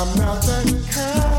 I'm not that kind.